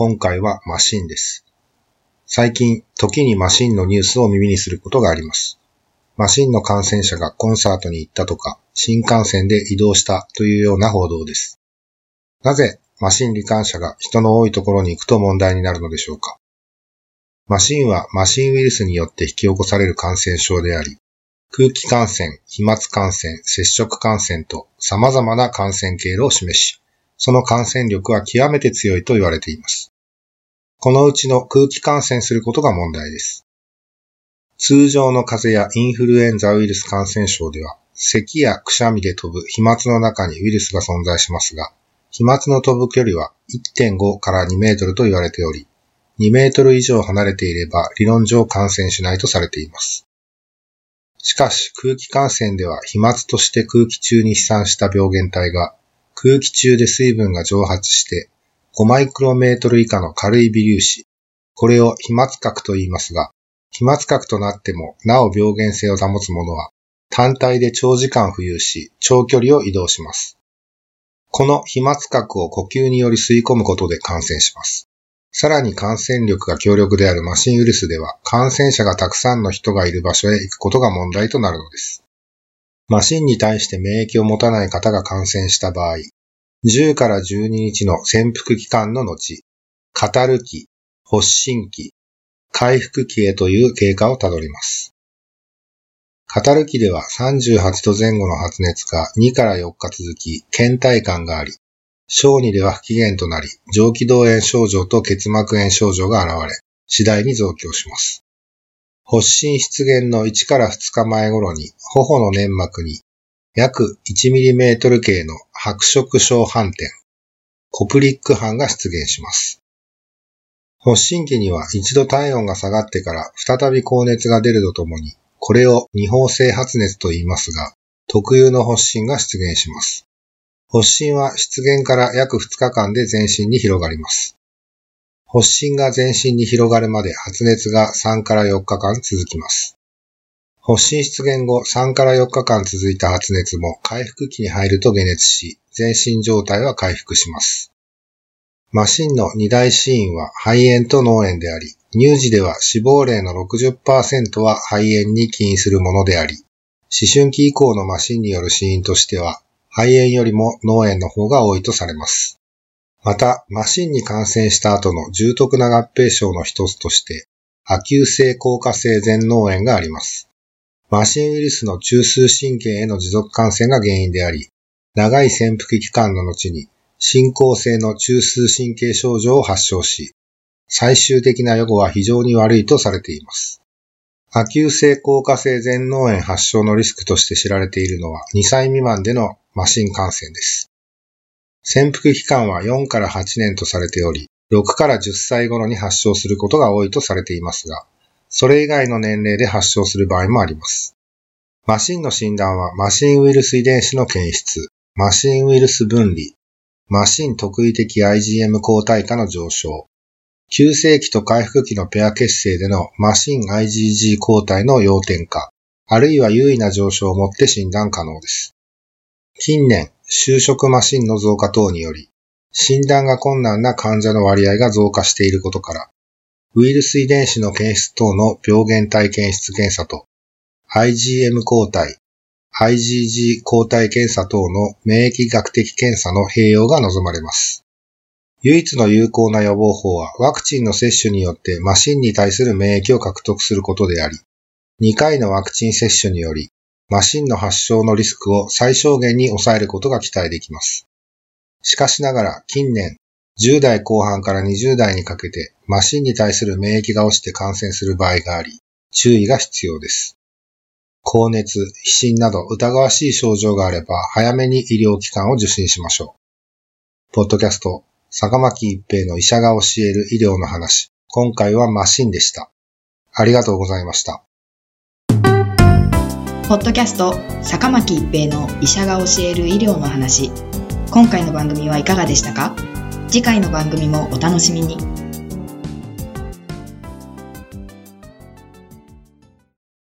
今回はマシンです。最近、時にマシンのニュースを耳にすることがあります。マシンの感染者がコンサートに行ったとか、新幹線で移動したというような報道です。なぜマシン罹患者が人の多いところに行くと問題になるのでしょうか？マシンはマシンウイルスによって引き起こされる感染症であり、空気感染、飛沫感染、接触感染と様々な感染経路を示し、その感染力は極めて強いと言われています。このうちの空気感染することが問題です。通常の風邪やインフルエンザウイルス感染症では、咳やくしゃみで飛ぶ飛沫の中にウイルスが存在しますが、飛沫の飛ぶ距離は1.5から2メートルと言われており、2メートル以上離れていれば理論上感染しないとされています。しかし空気感染では飛沫として空気中に飛散した病原体が空気中で水分が蒸発して5マイクロメートル以下の軽い微粒子、これを飛沫核と言いますが、飛沫核となってもなお病原性を保つものは単体で長時間浮遊し長距離を移動します。この飛沫核を呼吸により吸い込むことで感染します。さらに感染力が強力であるマシンウイルスでは感染者がたくさんの人がいる場所へ行くことが問題となるのです。マシンに対して免疫を持たない方が感染した場合、10から12日の潜伏期間の後、語る期、発疹期、回復期へという経過をたどります。語る期では38度前後の発熱が2から4日続き、倦怠感があり、小児では不機嫌となり、上気道炎症状と結膜炎症状が現れ、次第に増強します。発疹出現の1から2日前頃に、頬の粘膜に約 1mm 径の白色小斑点、コプリック斑が出現します。発疹期には一度体温が下がってから再び高熱が出るとともに、これを二方性発熱と言いますが、特有の発疹が出現します。発疹は出現から約2日間で全身に広がります。発疹が全身に広がるまで発熱が3から4日間続きます。発疹出現後3から4日間続いた発熱も回復期に入ると解熱し、全身状態は回復します。マシンの二大死因は肺炎と脳炎であり、乳児では死亡例の60%は肺炎に起因するものであり、思春期以降のマシンによる死因としては、肺炎よりも脳炎の方が多いとされます。また、マシンに感染した後の重篤な合併症の一つとして、亜急性硬化性全脳炎があります。マシンウイルスの中枢神経への持続感染が原因であり、長い潜伏期間の後に進行性の中枢神経症状を発症し、最終的な予後は非常に悪いとされています。亜急性硬化性全脳炎発症のリスクとして知られているのは2歳未満でのマシン感染です。潜伏期間は4から8年とされており、6から10歳頃に発症することが多いとされていますが、それ以外の年齢で発症する場合もあります。マシンの診断はマシンウイルス遺伝子の検出、マシンウイルス分離、マシン特異的 IgM 抗体価の上昇、急性期と回復期のペア結成でのマシン IgG 抗体の要点化、あるいは優位な上昇をもって診断可能です。近年、就職マシンの増加等により、診断が困難な患者の割合が増加していることから、ウイルス遺伝子の検出等の病原体検出検査と、IgM 抗体、IgG 抗体検査等の免疫学的検査の併用が望まれます。唯一の有効な予防法はワクチンの接種によってマシンに対する免疫を獲得することであり、2回のワクチン接種により、マシンの発症のリスクを最小限に抑えることが期待できます。しかしながら近年、10代後半から20代にかけてマシンに対する免疫が落ちて感染する場合があり、注意が必要です。高熱、皮疹など疑わしい症状があれば早めに医療機関を受診しましょう。ポッドキャスト、坂巻一平の医者が教える医療の話。今回はマシンでした。ありがとうございました。ポッドキャスト坂巻一平の医者が教える医療の話今回の番組はいかがでしたか？次回の番組もお楽しみに。